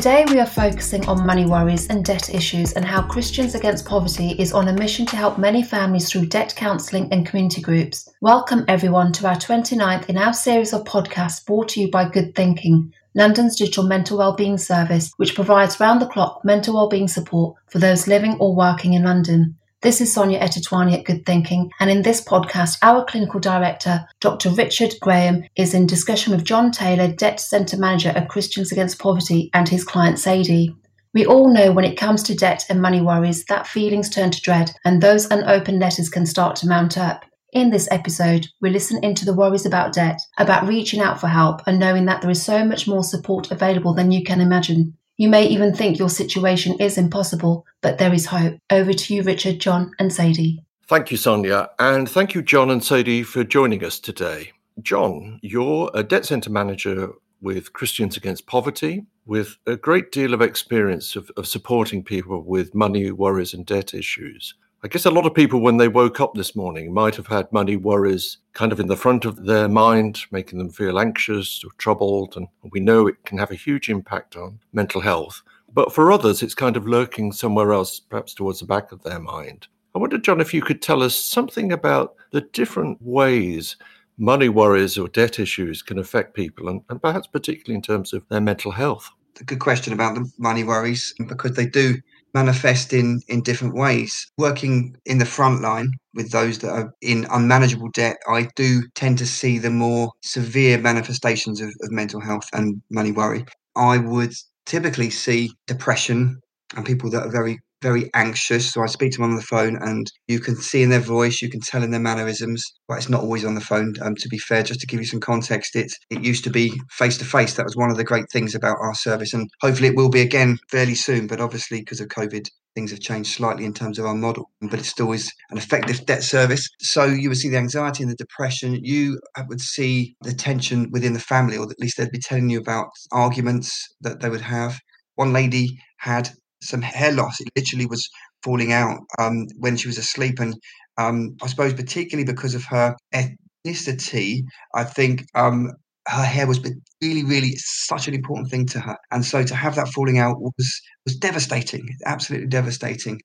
Today, we are focusing on money worries and debt issues and how Christians Against Poverty is on a mission to help many families through debt counselling and community groups. Welcome, everyone, to our 29th in our series of podcasts brought to you by Good Thinking, London's digital mental wellbeing service, which provides round the clock mental wellbeing support for those living or working in London. This is Sonia Etetwani at Good Thinking, and in this podcast, our clinical director, Dr. Richard Graham, is in discussion with John Taylor, Debt Centre Manager at Christians Against Poverty, and his client Sadie. We all know when it comes to debt and money worries that feelings turn to dread and those unopened letters can start to mount up. In this episode, we listen into the worries about debt, about reaching out for help and knowing that there is so much more support available than you can imagine. You may even think your situation is impossible, but there is hope. Over to you, Richard, John, and Sadie. Thank you, Sonia. And thank you, John and Sadie, for joining us today. John, you're a debt centre manager with Christians Against Poverty, with a great deal of experience of, of supporting people with money worries and debt issues. I guess a lot of people, when they woke up this morning, might have had money worries kind of in the front of their mind, making them feel anxious or troubled. And we know it can have a huge impact on mental health. But for others, it's kind of lurking somewhere else, perhaps towards the back of their mind. I wonder, John, if you could tell us something about the different ways money worries or debt issues can affect people, and, and perhaps particularly in terms of their mental health. A good question about the money worries because they do manifest in in different ways. Working in the front line with those that are in unmanageable debt, I do tend to see the more severe manifestations of, of mental health and money worry. I would typically see depression and people that are very very anxious. So I speak to them on the phone, and you can see in their voice, you can tell in their mannerisms. But it's not always on the phone. Um, to be fair, just to give you some context, it it used to be face to face. That was one of the great things about our service, and hopefully it will be again fairly soon. But obviously, because of COVID, things have changed slightly in terms of our model, but it still is an effective debt service. So you would see the anxiety and the depression. You would see the tension within the family, or at least they'd be telling you about arguments that they would have. One lady had some hair loss. It literally was falling out um, when she was asleep, and um, I suppose particularly because of her ethnicity, I think um, her hair was really, really such an important thing to her, and so to have that falling out was was devastating, absolutely devastating.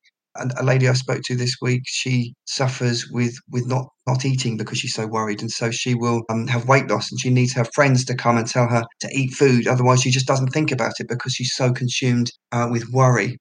A lady I spoke to this week, she suffers with with not not eating because she's so worried, and so she will um, have weight loss, and she needs her friends to come and tell her to eat food. Otherwise, she just doesn't think about it because she's so consumed uh, with worry.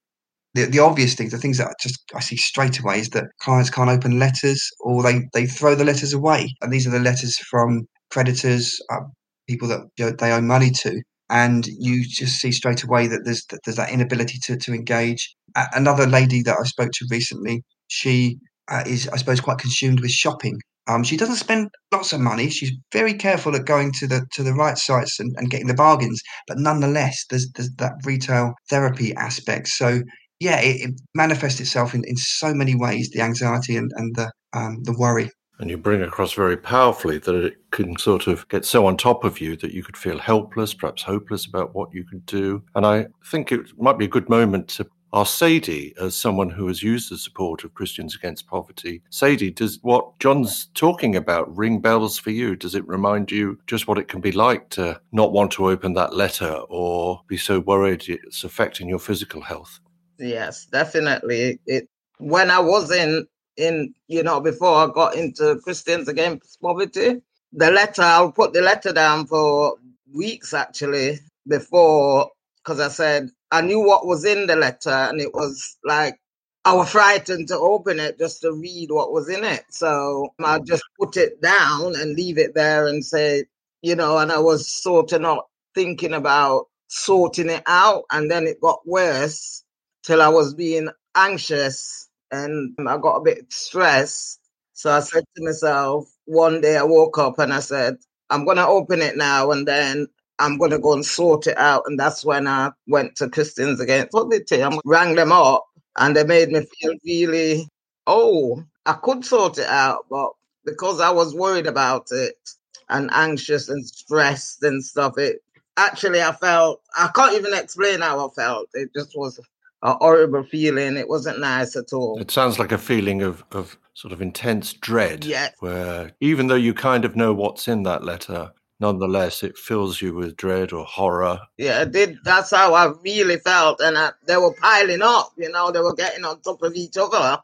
The, the obvious things, the things that I just I see straight away, is that clients can't open letters or they they throw the letters away, and these are the letters from creditors, uh, people that you know, they owe money to, and you just see straight away that there's that there's that inability to to engage. Another lady that I spoke to recently, she uh, is I suppose quite consumed with shopping. Um, she doesn't spend lots of money. She's very careful at going to the to the right sites and, and getting the bargains, but nonetheless, there's, there's that retail therapy aspect. So yeah, it, it manifests itself in, in so many ways: the anxiety and, and the um, the worry. And you bring across very powerfully that it can sort of get so on top of you that you could feel helpless, perhaps hopeless about what you could do. And I think it might be a good moment to ask Sadie, as someone who has used the support of Christians Against Poverty. Sadie, does what John's talking about ring bells for you? Does it remind you just what it can be like to not want to open that letter or be so worried it's affecting your physical health? Yes, definitely. It when I was in in, you know, before I got into Christians Against Poverty. The letter, I'll put the letter down for weeks actually before, because I said I knew what was in the letter, and it was like I was frightened to open it just to read what was in it. So I mm. just put it down and leave it there and say, you know, and I was sort of not thinking about sorting it out. And then it got worse till I was being anxious and I got a bit stressed. So I said to myself, one day I woke up and I said, I'm going to open it now and then I'm going to go and sort it out. And that's when I went to Christians Against Poverty. I rang them up and they made me feel really, oh, I could sort it out. But because I was worried about it and anxious and stressed and stuff, it actually, I felt, I can't even explain how I felt. It just was a horrible feeling. It wasn't nice at all. It sounds like a feeling of, of sort of intense dread. Yeah. Where even though you kind of know what's in that letter, nonetheless, it fills you with dread or horror. Yeah, it did. That's how I really felt. And they were piling up, you know, they were getting on top of each other.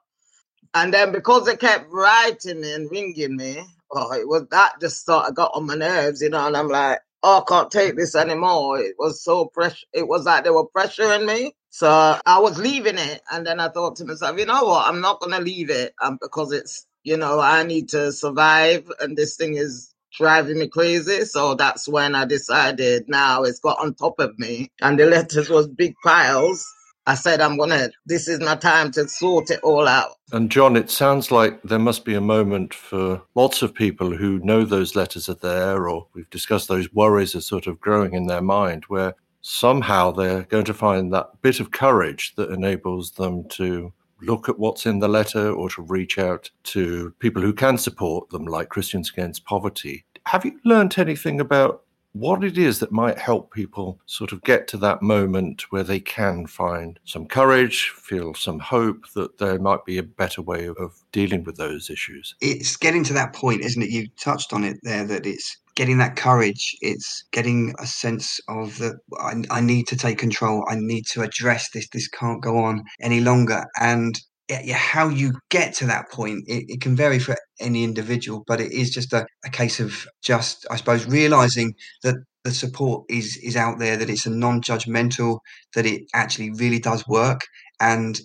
And then because they kept writing me and ringing me, oh, it was that just sort of got on my nerves, you know, and I'm like, oh, I can't take this anymore. It was so pressure. It was like they were pressuring me. So I was leaving it. And then I thought to myself, you know what? I'm not going to leave it um, because it's, you know, I need to survive. And this thing is driving me crazy. So that's when I decided now it's got on top of me. And the letters was big piles. I said, I'm going to, this is my time to sort it all out. And John, it sounds like there must be a moment for lots of people who know those letters are there, or we've discussed those worries are sort of growing in their mind, where somehow they're going to find that bit of courage that enables them to look at what's in the letter or to reach out to people who can support them, like Christians Against Poverty. Have you learnt anything about what it is that might help people sort of get to that moment where they can find some courage, feel some hope that there might be a better way of dealing with those issues. It's getting to that point, isn't it? You touched on it there that it's getting that courage. It's getting a sense of that I, I need to take control. I need to address this. This can't go on any longer. And how you get to that point, it, it, can vary for any individual, but it is just a, a case of just, I suppose, realizing that the support is is out there, that it's a non-judgmental, that it actually really does work, and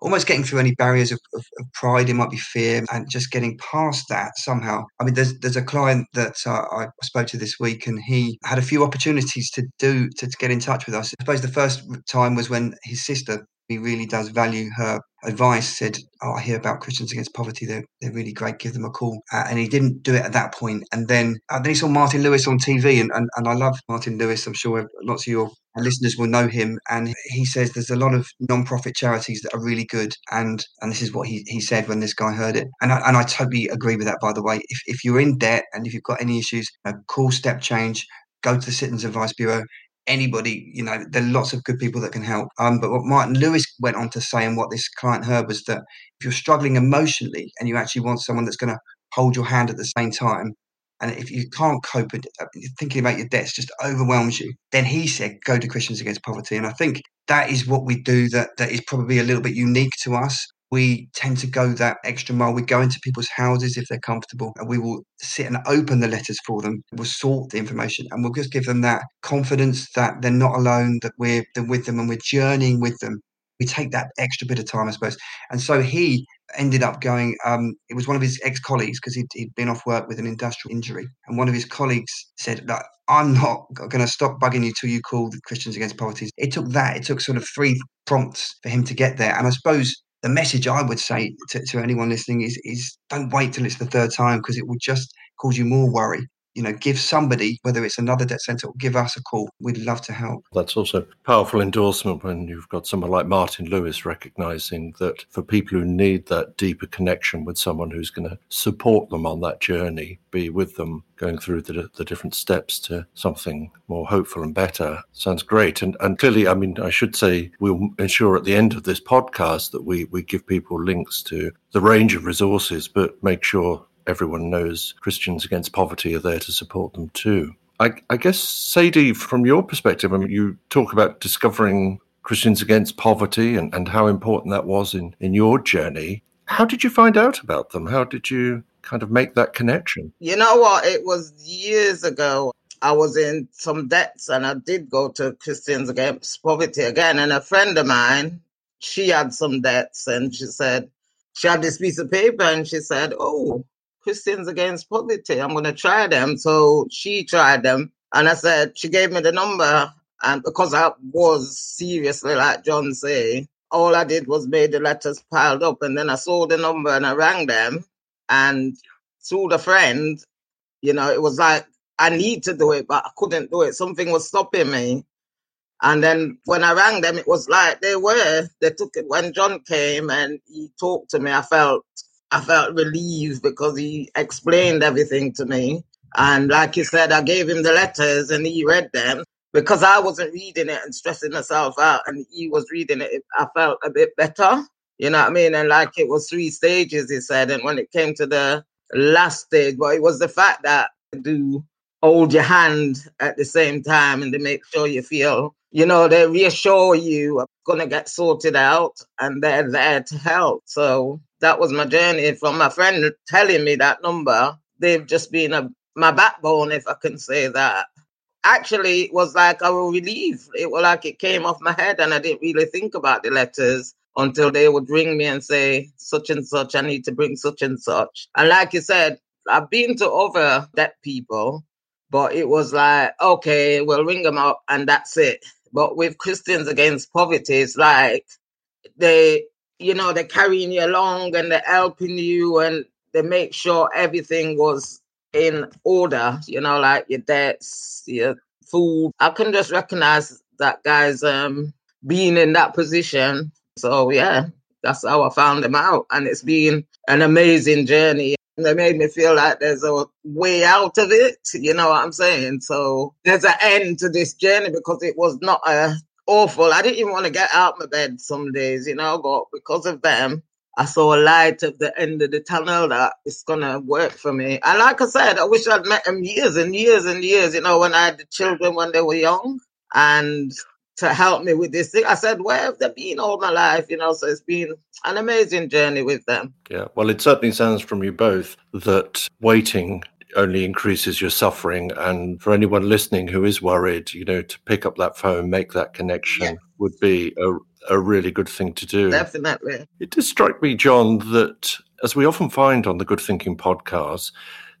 almost getting through any barriers of, of, of pride. It might be fear, and just getting past that somehow. I mean, there's there's a client that uh, I spoke to this week, and he had a few opportunities to do to, to get in touch with us. I suppose the first time was when his sister he really does value her advice, said, Oh, I hear about Christians Against Poverty. They're, they're really great. Give them a call. Uh, and he didn't do it at that point. And then, uh, then he saw Martin Lewis on TV. And, and, and I love Martin Lewis. I'm sure lots of your listeners will know him. And he says there's a lot of non-profit charities that are really good. And and this is what he, he said when this guy heard it. And I, and I totally agree with that, by the way. If, if you're in debt and if you've got any issues, uh, call StepChange go to the Citizens Advice Bureau anybody, you know, there are lots of good people that can help. Um, but what Martin Lewis went on to say, and what this client heard, was that if you're struggling emotionally and you actually want someone that's going to hold your hand at the same time, and if you can't cope with uh, thinking about your debts just overwhelms you, then he said, go to Christians Against Poverty. And I think that is what we do that, that is probably a little bit unique to us we tend to go that extra mile. We go into people's houses if they're comfortable and we will sit and open the letters for them. We'll sort the information and we'll just give them that confidence that they're not alone, that we're with them and we're journeying with them. We take that extra bit of time, I suppose. And so he ended up going, um, it was one of his ex colleagues because he'd, he'd, been off work with an industrial injury. And one of his colleagues said, Look, I'm not going to stop bugging you till you call the Christians Against Poverty. It took that, it took sort of three prompts for him to get there. And I suppose the message I would say to, to anyone listening is is don't wait till it's the third time because it will just cause you more worry. You know, give somebody, whether it's another debt centre, or give us a call. We'd love to help. That's also powerful endorsement when you've got someone like Martin Lewis recognizing that for people who need that deeper connection with someone who's going to support them on that journey, be with them going through the, the different steps to something more hopeful and better. Sounds great. And, and clearly, I mean, I should say we'll ensure at the end of this podcast that we, we give people links to the range of resources, but make sure everyone knows Christians Against Poverty are there to support them too. I, I guess, Sadie, from your perspective, I mean, you talk about discovering Christians Against Poverty and, and how important that was in, in your journey. How did you find out about them? How did you kind of make that connection? You know what? It was years ago. I was in some debts and I did go to Christians Against Poverty again. And a friend of mine, she had some debts and she said, she had this piece of paper and she said, Oh, Christians Against Poverty, I'm going to try them. So she tried them. And I said, she gave me the number. And because I was seriously, like John say, all I did was made the letters piled up. And then I saw the number and I rang them and through the friend, you know, it was like I need to do it, but I couldn't do it. Something was stopping me. And then when I rang them, it was like they were. They took it when John came and he talked to me. I felt I felt relieved because he explained everything to me. And like you said, I gave him the letters and he read them because I wasn't reading it and stressing myself out and he was reading it. I felt a bit better. You know what I mean? And like it was three stages, he said. And when it came to the last stage, well, it was the fact that do hold your hand at the same time and they make sure you feel, you know, they reassure you I'm gonna get sorted out and they're there to help. So that was my journey from my friend telling me that number. They've just been a my backbone, if I can say that. Actually, it was like a relief. It was like it came off my head and I didn't really think about the letters until they would ring me and say, such and such, I need to bring such and such. And like you said, I've been to other deaf people, but it was like, okay, we'll ring them up and that's it. But with Christians Against Poverty, it's like they, you know, they're carrying you along and they're helping you and they make sure everything was in order, you know, like your debts, your food. I can just recognize that guy's um being in that position. So yeah, that's how I found him out. And it's been an amazing journey. And they made me feel like there's a way out of it. You know what I'm saying? So there's an end to this journey because it was not a awful. I didn't even want to get out of bed some days, you know, but because of them, I saw a light at the end of the tunnel that it's gonna work for me. And like I said, I wish I'd met him years and years and years, you know, when I had the children when they were young. And to help me with this thing. I said, where have they been all my life? You know, so it's been an amazing journey with them. Yeah, well, it certainly sounds from you both that waiting only increases your suffering. And for anyone listening who is worried, you know, to pick up that phone, make that connection yeah. would be a, a really good thing to do. Definitely. It does strike me, John, that as we often find on the Good Thinking podcast,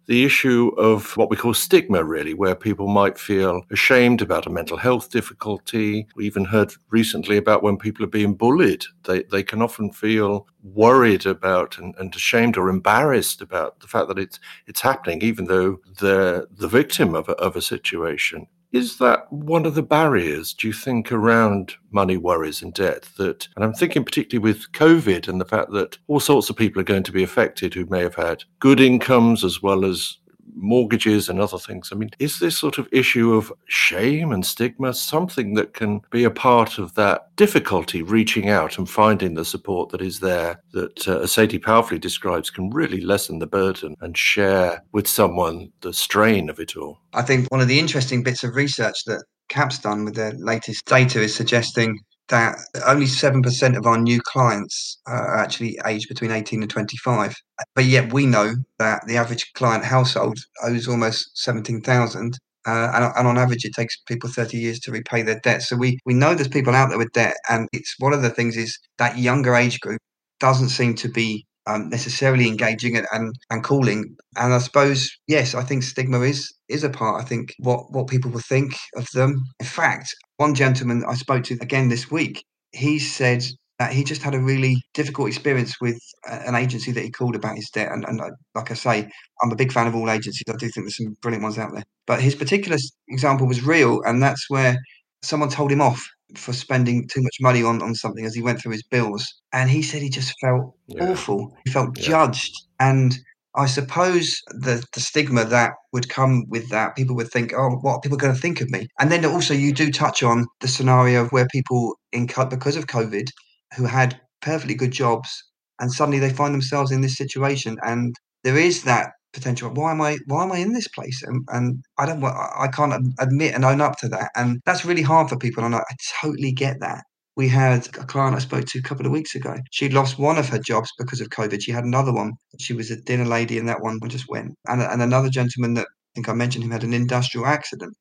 the issue of what we call stigma, really, where people might feel ashamed about a mental health difficulty. We even heard recently about when people are being bullied. They, they can often feel worried about and, and ashamed or embarrassed about the fact that it's, it's happening, even though they're the victim of a, of a situation. Is that one of the barriers, do you think, around money worries and debt? That, and I'm thinking particularly with COVID and the fact that all sorts of people are going to be affected who may have had good incomes as well as mortgages and other things. I mean, is this sort of issue of shame and stigma something that can be a part of that difficulty reaching out and finding the support that is there that, uh, as Sadie powerfully describes, can really lessen the burden and share with someone the strain of it all? I think one of the interesting bits of research that CAP's done with their latest data is suggesting that only 7% of our new clients are actually aged between 18 and 25. But yet we know that the average client household owes almost 17,000. Uh, and, and, on average, it takes people 30 years to repay their debt. So we, we know there's people out there with debt. And it's one of the things is that younger age group doesn't seem to be um, necessarily engaging and, and, and calling. And I suppose, yes, I think stigma is is a part. I think what what people will think of them. In fact, one gentleman I spoke to again this week, he said that he just had a really difficult experience with an agency that he called about his debt. And, and like I say, I'm a big fan of all agencies. I do think there's some brilliant ones out there. But his particular example was real, and that's where someone told him off for spending too much money on, on something as he went through his bills. And he said he just felt yeah. awful. He felt yeah. judged. And I suppose the, the stigma that would come with that, people would think, oh, what are people going to think of me? And then also, you do touch on the scenario of where people, in because of COVID, who had perfectly good jobs, and suddenly they find themselves in this situation. And there is that potential. Why am I? Why am I in this place? And, and I don't. I can't admit and own up to that. And that's really hard for people. And I, I totally get that. We had a client I spoke to a couple of weeks ago. She'd lost one of her jobs because of COVID. She had another one. She was a dinner lady, and that one just went. And, and another gentleman that I think I mentioned him had an industrial accident.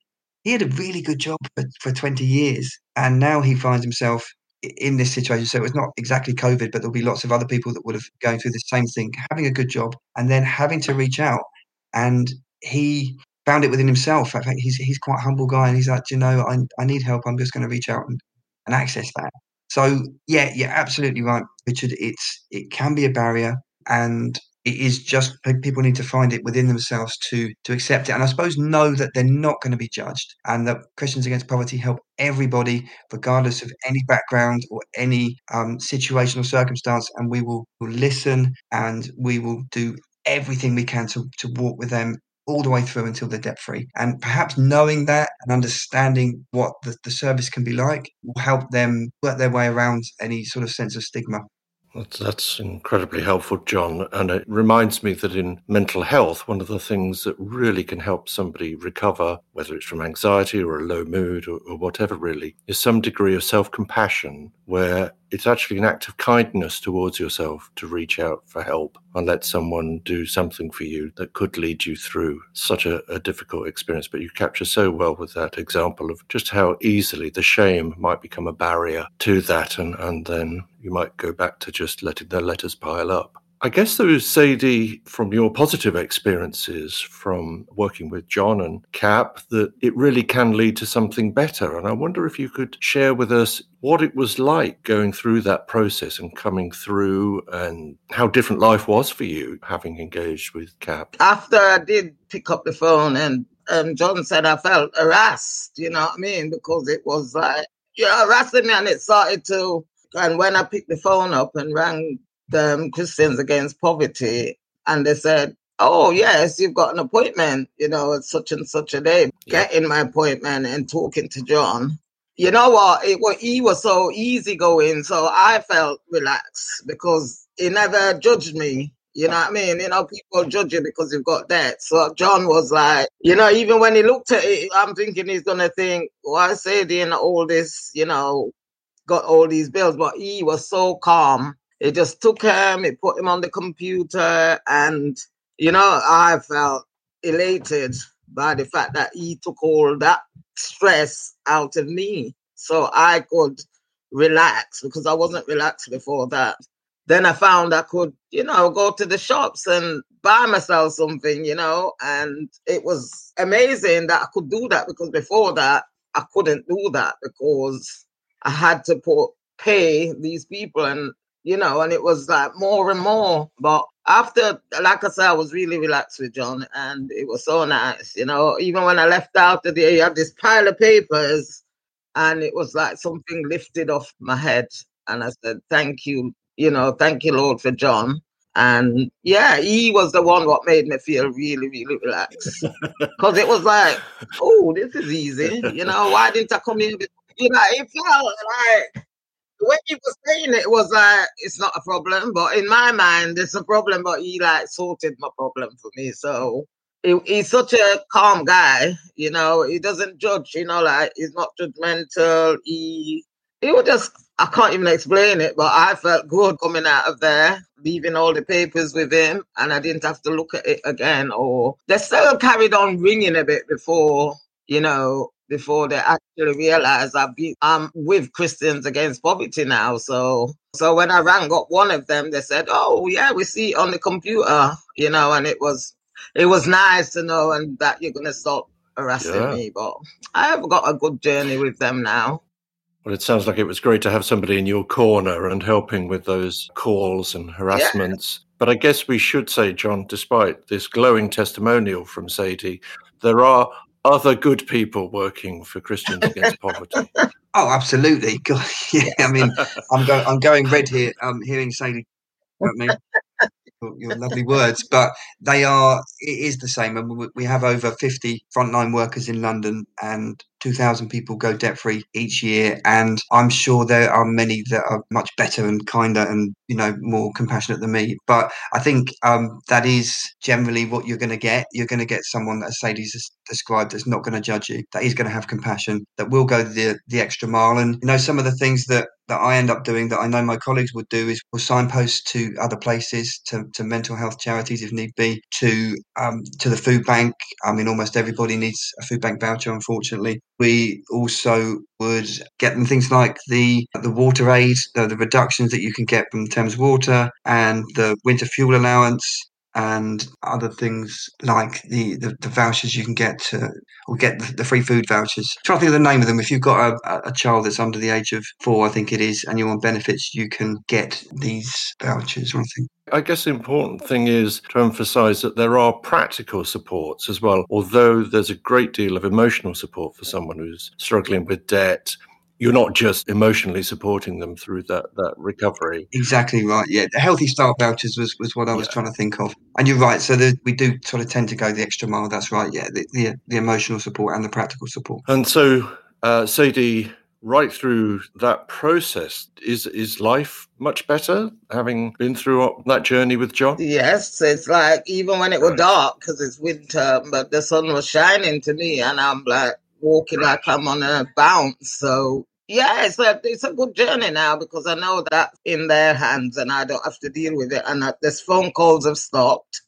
He had a really good job for, for 20 years, and now he finds himself in this situation. So it was not exactly COVID, but there'll be lots of other people that would have going through the same thing, having a good job, and then having to reach out. And he found it within himself. In fact, he's he's quite a humble guy, and he's like, you know, I I need help. I'm just going to reach out and, and access that. So yeah, you're absolutely right, Richard. It's it can be a barrier, and it is just people need to find it within themselves to to accept it and i suppose know that they're not going to be judged and that christians against poverty help everybody regardless of any background or any um, situation or circumstance and we will, will listen and we will do everything we can to, to walk with them all the way through until they're debt free. And perhaps knowing that and understanding what the, the service can be like will help them work their way around any sort of sense of stigma That's, that's, incredibly helpful, John. And it reminds me that in mental health, one of the things that really can help somebody recover, whether it's from anxiety or a low mood or, or whatever, really, is some degree of self compassion where it's actually an act of kindness towards yourself to reach out for help and let someone do something for you that could lead you through such a, a, difficult experience. But you capture so well with that example of just how easily the shame might become a barrier to that. And, and then you might go back to just letting the letters pile up. I guess though, Sadie, from your positive experiences from working with John and Cap, that it really can lead to something better. And I wonder if you could share with us what it was like going through that process and coming through and how different life was for you having engaged with Cap. After I did pick up the phone and um, John said I felt harassed, you know what I mean? Because it was like, yeah, harassing me and it started to and when I picked the phone up and rang um, Christians Against Poverty, and they said, "Oh yes, you've got an appointment. You know, at such and such a day. Yeah. Getting my appointment and talking to John." You know what? It was he was so easygoing, so I felt relaxed because he never judged me. You know what I mean? You know, people judge you because you've got that. So John was like, you know, even when he looked at it, I'm thinking he's gonna think, why say in all this, you know, got all these bills, but he was so calm it just took him, it put him on the computer, and you know, I felt elated by the fact that he took all that stress out of me. So I could relax because I wasn't relaxed before that. Then I found I could, you know, go to the shops and buy myself something, you know, and it was amazing that I could do that because before that I couldn't do that because I had to put pay these people and you know, and it was like more and more. But after, like I said, I was really relaxed with John and it was so nice, you know. Even when I left out of there, you had this pile of papers and it was like something lifted off my head. And I said, thank you, you know, thank you, Lord, for John. And yeah, he was the one what made me feel really, really relaxed. Because it was like, oh, this is easy. You know, why didn't I come here? You know, it felt like the way he was saying it was like it's not a problem, but in my mind it's a problem. But he like sorted my problem for me. So he, he's such a calm guy, you know. He doesn't judge, you know, like he's not judgmental. He he would just I can't even explain it, but I felt good coming out of there, leaving all the papers with him, and I didn't have to look at it again. Or they still carried on ringing a bit before, you know, before they actually realized I've been, I'm with Christians Against Poverty now. So, so when I rang up one of them, they said, "Oh yeah, we see it on the computer," you know, and it was, it was nice to know and that you're gonna stop harassing yeah. me. But I have got a good journey with them now. Well, it sounds like it was great to have somebody in your corner and helping with those calls and harassments. Yeah. But I guess we should say, John, despite this glowing testimonial from Sadie, there are other good people working for Christians Against Poverty. Oh, absolutely. God, yeah, I mean, I'm going, I'm going red here. I'm hearing Sadie. I mean, your lovely words, but they are. It is the same, and we have over 50 frontline workers in London, and 2,000 people go debt free each year. And I'm sure there are many that are much better and kinder and, you know, more compassionate than me. But I think um, that is generally what you're going to get. You're going to get someone, as Sadie's described, that's not going to judge you, that is going to have compassion, that will go the, the extra mile. And, you know, some of the things that that I end up doing that I know my colleagues would do is will signpost to other places, to, to mental health charities if need be, to um, to the food bank. I mean, almost everybody needs a food bank voucher, unfortunately. We also would get them things like the the water aid, the, the reductions that you can get from Thames Water, and the winter fuel allowance, and other things like the, the, the, vouchers you can get to, or get the, the free food vouchers. I'm trying to think of the name of them. If you've got a, a child that's under the age of four, I think it is, and you're on benefits, you can get these vouchers. I think. I guess the important thing is to emphasize that there are practical supports as well. Although there's a great deal of emotional support for someone who's struggling with debt, you're not just emotionally supporting them through that that recovery. Exactly right. Yeah, the healthy start vouchers was, was what I was yeah. trying to think of. And you're right. So the, we do sort of tend to go the extra mile. That's right. Yeah, the, the, the emotional support and the practical support. And so, uh, Sadie right through that process, is is life much better having been through that journey with John? Yes, it's like even when it was dark because it's winter, but the sun was shining to me, and I'm like walking like I'm on a bounce. So yeah, it's a it's a good journey now because I know that in their hands and I don't have to deal with it. And uh, this phone calls have stopped.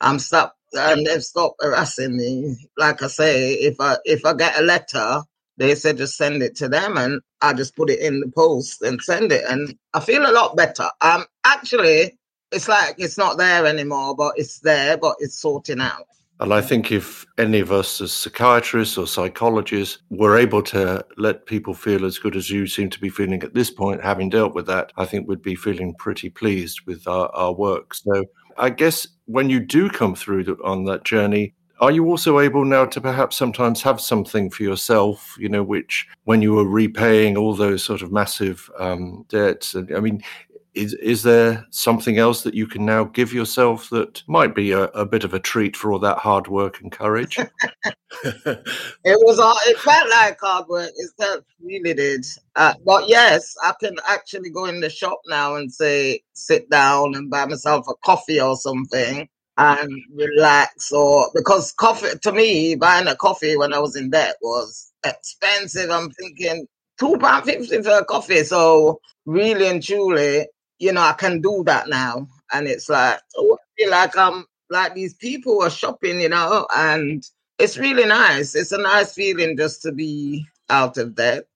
I'm stopped and they've stopped harassing me. Like I say, if I if I get a letter, they said just send it to them and I just put it in the post and send it and I feel a lot better. Um actually it's like it's not there anymore, but it's there, but it's sorting out. And I think if any of us as psychiatrists or psychologists were able to let people feel as good as you seem to be feeling at this point, having dealt with that, I think we'd be feeling pretty pleased with our, our work. So I guess when you do come through the, on that journey, are you also able now to perhaps sometimes have something for yourself, you know, which when you were repaying all those sort of massive um, debts, and I mean, is is there something else that you can now give yourself that might be a, a bit of a treat for all that hard work and courage? it was all. It felt like hard work. It felt really did. Uh, but yes, I can actually go in the shop now and say, sit down and buy myself a coffee or something and relax. Or because coffee to me, buying a coffee when I was in debt was expensive. I'm thinking two pound fifty for a coffee. So really and truly, you know, I can do that now. And it's like, oh, I feel like I'm like these people are shopping, you know, and it's really nice. It's a nice feeling just to be out of debt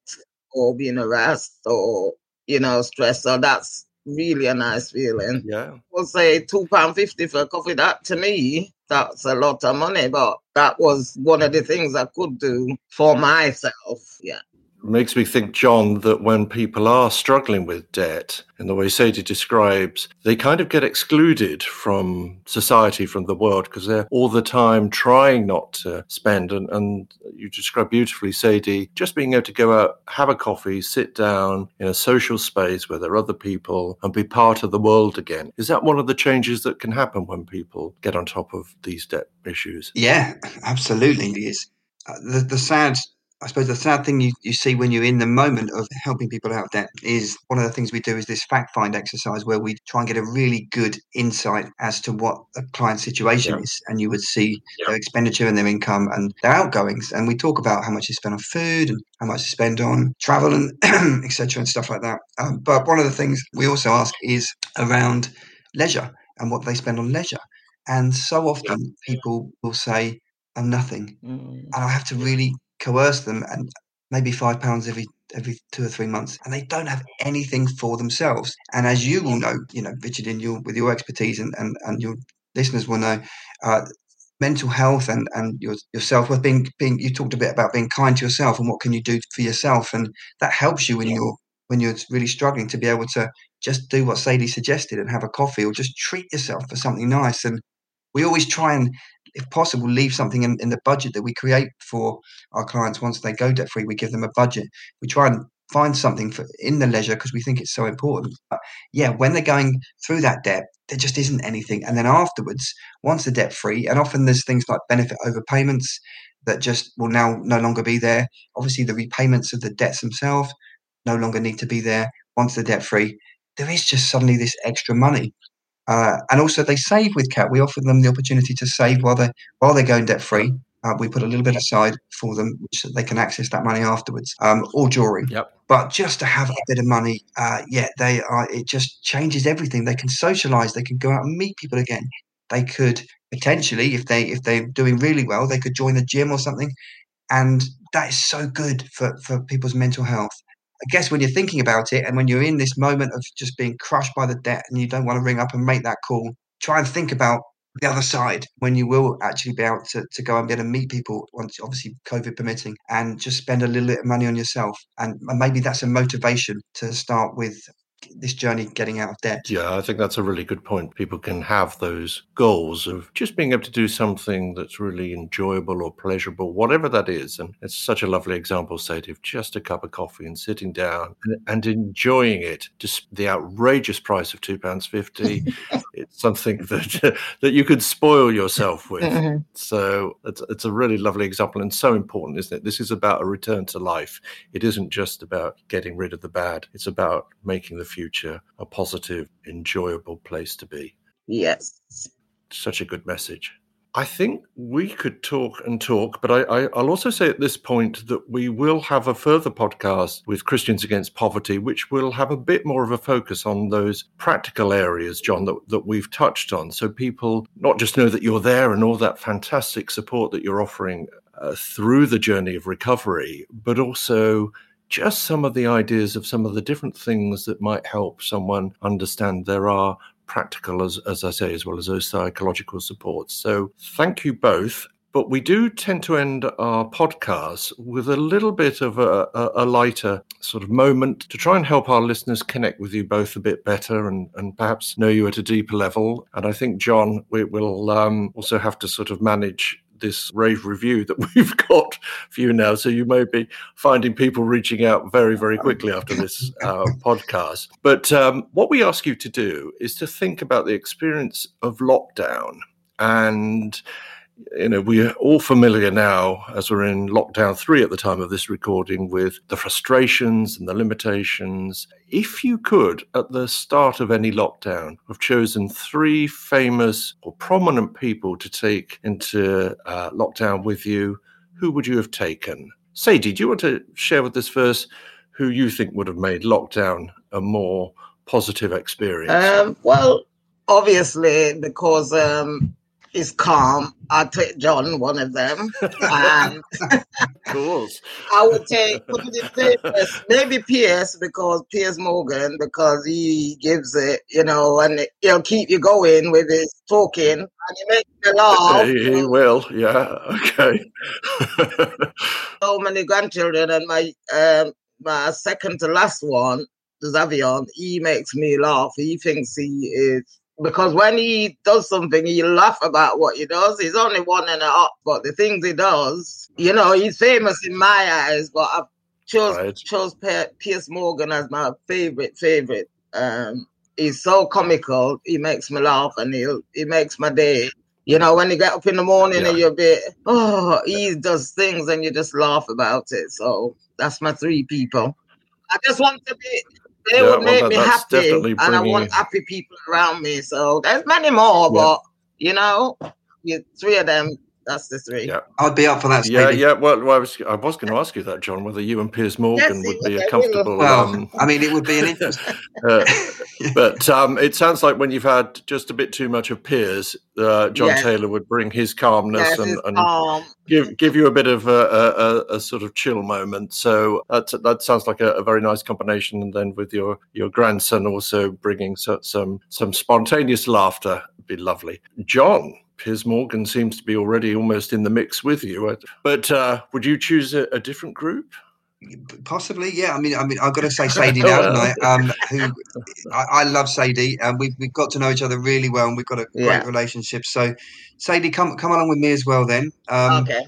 or being harassed or, you know, stressed. So that's really a nice feeling. Yeah. We'll say two pound fifty for a coffee. That to me, that's a lot of money, but that was one of the things I could do for myself. Yeah makes me think, John, that when people are struggling with debt, in the way Sadie describes, they kind of get excluded from society, from the world, because they're all the time trying not to spend. And, and you describe beautifully, Sadie, just being able to go out, have a coffee, sit down in a social space where there are other people and be part of the world again. Is that one of the changes that can happen when people get on top of these debt issues? Yeah, absolutely. It is. Uh, the, the sad I suppose the sad thing you, you see when you're in the moment of helping people out of debt is one of the things we do is this fact find exercise where we try and get a really good insight as to what a client's situation yeah. is. And you would see yeah. their expenditure and their income and their outgoings. And we talk about how much they spend on food and how much they spend on travel and etc. and stuff like that. Um, but one of the things we also ask is around leisure and what they spend on leisure. And so often people will say, I'm nothing. Mm. And I have to really coerce them and maybe five pounds every every two or three months and they don't have anything for themselves. And as you will know you know richard in your with your expertise and and, and your listeners will know uh, mental health and and your yourself with being being you talked a bit about being kind to yourself and what can you do for yourself and that helps you when you're when you're really struggling to be able to just do what Sadie suggested and have a coffee or just treat yourself for something nice. And we always try and if possible, leave something in, in the budget that we create for our clients once they go debt free. We give them a budget. We try and find something for in the leisure because we think it's so important. But yeah, when they're going through that debt, there just isn't anything. And then afterwards, once they're debt free, and often there's things like benefit overpayments that just will now no longer be there. Obviously, the repayments of the debts themselves no longer need to be there once they're debt free. There is just suddenly this extra money uh, and also, they save with CAP. We offer them the opportunity to save while they're while they're going debt free. Uh, we put a little bit aside for them, which they can access that money afterwards, um, or during. Yep. But just to have a bit of money, uh, yeah, they are. It just changes everything. They can socialize. They can go out and meet people again. They could potentially, if they if they're doing really well, they could join the gym or something, and that is so good for for people's mental health. I guess when you're thinking about it and when you're in this moment of just being crushed by the debt and you don't want to ring up and make that call, try and think about the other side when you will actually be able to, to go and be able to meet people once obviously COVID permitting and just spend a little bit of money on yourself. And maybe that's a motivation to start with this journey getting out of debt. Yeah, I think that's a really good point. People can have those goals of just being able to do something that's really enjoyable or pleasurable, whatever that is. And it's such a lovely example, Sadie, of just a cup of coffee and sitting down and, and enjoying it. Just the outrageous price of two pounds fifty. it's something that that you could spoil yourself with. So it's it's a really lovely example and so important, isn't it? This is about a return to life. It isn't just about getting rid of the bad. It's about making the future a positive, enjoyable place to be. Yes. Such a good message. I think we could talk and talk, but I, will also say at this point that we will have a further podcast with Christians Against Poverty, which will have a bit more of a focus on those practical areas, John, that, that we've touched on. So people not just know that you're there and all that fantastic support that you're offering uh, through the journey of recovery, but also just some of the ideas of some of the different things that might help someone understand there are practical, as, as I say, as well as those psychological supports. So thank you both. But we do tend to end our podcast with a little bit of a, a, a, lighter sort of moment to try and help our listeners connect with you both a bit better and, and perhaps know you at a deeper level. And I think, John, we will um, also have to sort of manage this rave review that we've got for you now. So you may be finding people reaching out very, very quickly after this uh, podcast. But um, what we ask you to do is to think about the experience of lockdown and you know, we're all familiar now, as we're in lockdown three at the time of this recording, with the frustrations and the limitations. If you could, at the start of any lockdown, have chosen three famous or prominent people to take into uh, lockdown with you, who would you have taken? Sadie, do you want to share with us first who you think would have made lockdown a more positive experience? Um, well, obviously, because um, is calm. I'll take John, one of them. And cool. I would take maybe Piers because Piers Morgan because he gives it, you know, and he'll keep you going with his talking and he makes you laugh. He, he will, yeah. Okay. so many grandchildren and my um, my second to last one, Xavier, he makes me laugh. He thinks he is because when he does something, you laugh about what he does. He's only one and a half, but the things he does, you know, he's famous in my eyes. But I chose right. chose Piers Morgan as my favorite favorite. Um, he's so comical. He makes me laugh, and he he makes my day. You know, when you get up in the morning yeah. and you're a bit, oh, he does things and you just laugh about it. So that's my three people. I just want to be they yeah, would make well, me happy, and I want happy people around me. So there's many more, yeah. but you know, you, three of them that's the three. Yeah, I'd be up for that. Yeah, yeah. Well, well, I was I was going to ask you that, John, whether you and Piers Morgan yes, would be a comfortable. Well, um, I mean, it would be an interest. uh, but um, it sounds like when you've had just a bit too much of Piers, uh, John yes. Taylor would bring his calmness yes, and, and calm. give give you a bit of a, a, a, sort of chill moment. So that that sounds like a, a, very nice combination. And then with your your grandson also bringing so, some some spontaneous laughter, would be lovely. John, Piers Morgan seems to be already almost in the mix with you. But uh, would you choose a, a, different group? Possibly, yeah. I mean, I mean, I've got to say Sadie now, tonight. Um, who I, I, love Sadie, and we've we've got to know each other really well, and we've got a great yeah. relationship. So, Sadie, come come along with me as well, then. Um, okay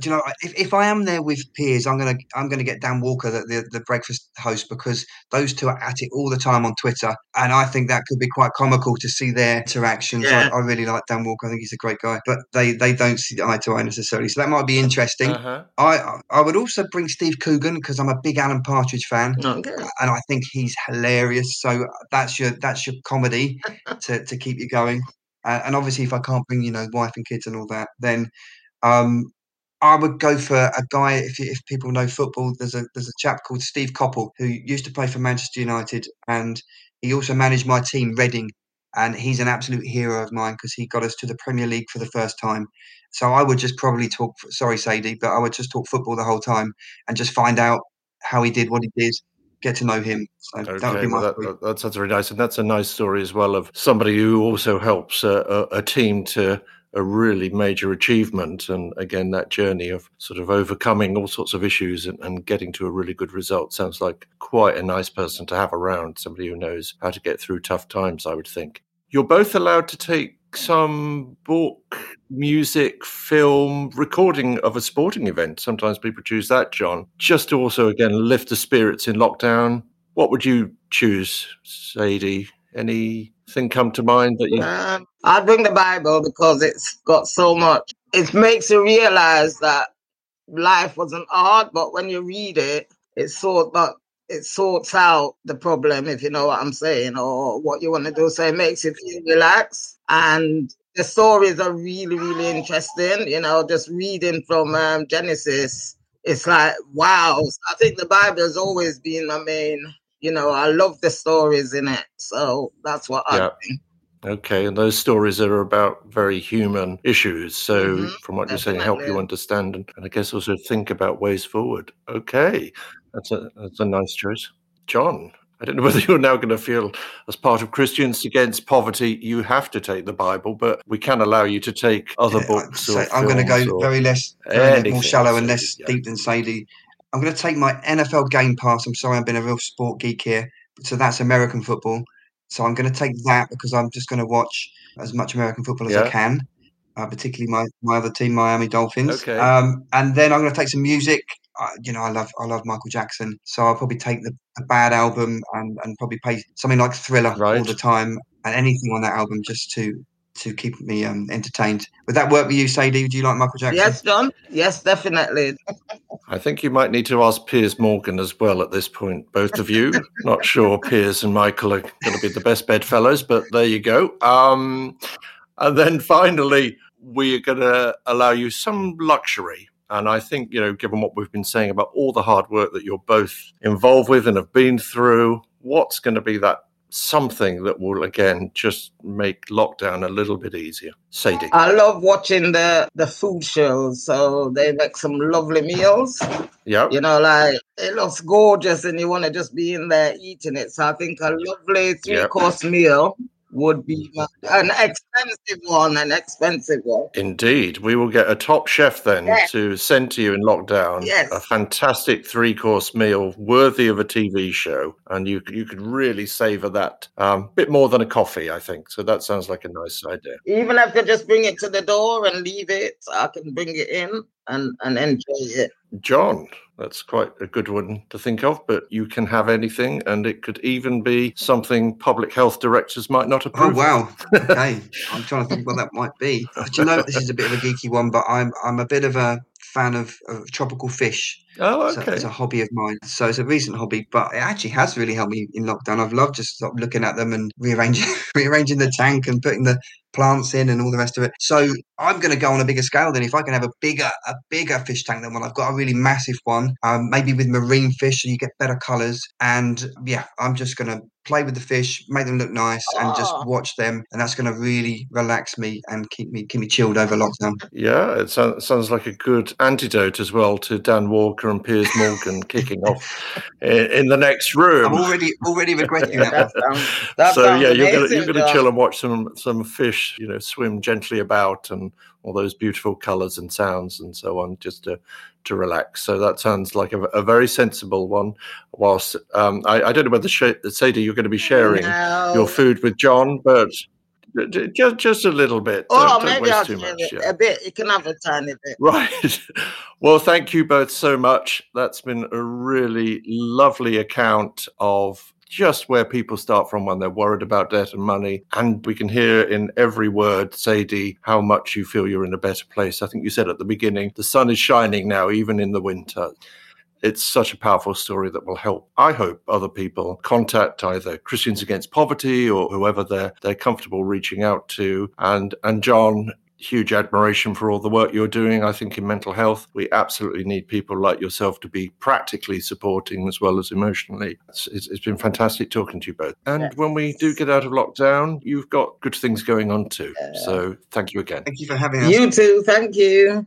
do you know if, if I am there with Piers, I'm gonna I'm gonna get Dan Walker, the, the, the breakfast host, because those two are at it all the time on Twitter, and I think that could be quite comical to see their interactions. Yeah. I, I, really like Dan Walker; I think he's a great guy, but they they don't see eye to eye necessarily, so that might be interesting. Uh-huh. I I would also bring Steve Coogan because I'm a big Alan Partridge fan, okay. and I think he's hilarious. So that's your that's your comedy to to keep you going. Uh, and obviously, if I can't bring you know wife and kids and all that, then um, I would go for a guy. If, if people know football, there's a there's a chap called Steve Coppell who used to play for Manchester United, and he also managed my team, Reading, and he's an absolute hero of mine because he got us to the Premier League for the first time. So I would just probably talk. Sorry, Sadie, but I would just talk football the whole time and just find out how he did what he did. Get to know him. So okay, that would be my well, that, that, sounds very nice, and that's a nice story as well of somebody who also helps a, a, a team to a really major achievement. And again, that journey of sort of overcoming all sorts of issues and, and getting to a really good result sounds like quite a nice person to have around, somebody who knows how to get through tough times, I would think. You're both allowed to take some book, music, film, recording of a sporting event. Sometimes people choose that, John, just to also, again, lift the spirits in lockdown. What would you choose, Sadie? Anything come to mind that you? Um, I'd bring the Bible because it's got so much. It makes you realize that life wasn't hard, but when you read it, it sort but it sorts out the problem, if you know what I'm saying, or what you want to do. So it makes you feel relaxed. And the stories are really, really interesting. You know, just reading from um, Genesis, it's like, wow. I think the Bible has always been my main you know, I love the stories in it. So that's what yeah. I think. Okay, and those stories are about very human issues. So, mm-hmm, from what definitely. you're saying, help you understand and, and I guess also think about ways forward. Okay, that's a that's a nice choice, John. I don't know whether you're now going to feel, as part of Christians Against Poverty, you have to take the Bible, but we can allow you to take other yeah, books. So I'm going to go very less, very more shallow and less yeah. deep than Sadie. I'm going to take my NFL Game Pass. I'm sorry, I've been a real sport geek here. So that's American football. So I'm going to take that because I'm just going to watch as much American football as yeah. I can, uh, particularly my, my other team, Miami Dolphins. Okay. Um, and then I'm going to take some music. Uh, you know, I love I love Michael Jackson, so I'll probably take the bad album and, and probably play something like Thriller right. all the time and anything on that album just to to keep me um, entertained. Would that work with you, Sadie? Do you like Michael Jackson? Yes, John. Yes, definitely. I think you might need to ask Piers Morgan as well at this point, both of you. Not sure Piers and Michael are going to be the best bedfellows, but there you go. Um, and then finally, we are going to allow you some luxury. And I think, you know, given what we've been saying about all the hard work that you're both involved with and have been through, what's going to be that something that will again just make lockdown a little bit easier. Sadie. I love watching the the food shows. So they make some lovely meals. Yeah. You know, like it looks gorgeous and you want to just be in there eating it. So I think a lovely three yep. course meal would be an expensive one, an expensive one. Indeed. We will get a top chef then yes. to send to you in lockdown. Yes. A fantastic three course meal worthy of a TV show. And you you could really savor that. A um, bit more than a coffee, I think. So that sounds like a nice idea. Even if I just bring it to the door and leave it, I can bring it in and, and enjoy it. John, that's quite a good one to think of, but you can have anything, and it could even be something public health directors might not oh, approve. Oh wow! okay, I'm trying to think what that might be. But you know, this is a bit of a geeky one, but I'm I'm a bit of a fan of, of tropical fish. Oh, okay. So it's a hobby of mine. So it's a recent hobby, but it actually has really helped me in lockdown. I've loved just looking at them and rearranging rearranging the tank and putting the plants in and all the rest of it. So I'm going to go on a bigger scale then. If I can have a bigger a bigger fish tank than one, I've got a really massive one, um, maybe with marine fish, so you get better colours. And yeah, I'm just going to play with the fish, make them look nice, oh. and just ah. watch them. And that's going to really relax me and keep me keep me chilled over lockdown. Yeah, it sounds, sounds like a good antidote as well to Dan Walker and Piers Morgan kicking off in, in, the next room. I'm already already regretting that. that, that so yeah, you're gonna you're gonna chill and watch some some fish, you know, swim gently about and all those beautiful colours and sounds and so on, just to to relax. So that sounds like a, a very sensible one. Whilst um, I, I, don't know whether Sadie you're going to be sharing no. your food with John, but just just a little bit. Oh, don't, maybe I'll too much, yeah. a bit. You can have a tiny bit. Right. Well, thank you both so much. That's been a really lovely account of just where people start from when they're worried about debt and money. And we can hear in every word, Sadie, how much you feel you're in a better place. I think you said at the beginning, the sun is shining now, even in the winter it's such a powerful story that will help, I hope, other people contact either Christians Against Poverty or whoever they're they're comfortable reaching out to. And and John, huge admiration for all the work you're doing. I think in mental health, we absolutely need people like yourself to be practically supporting as well as emotionally. It's, it's been fantastic talking to you both. And yes. when we do get out of lockdown, you've got good things going on too. Yeah. So thank you again. Thank you for having us. You too. Thank you.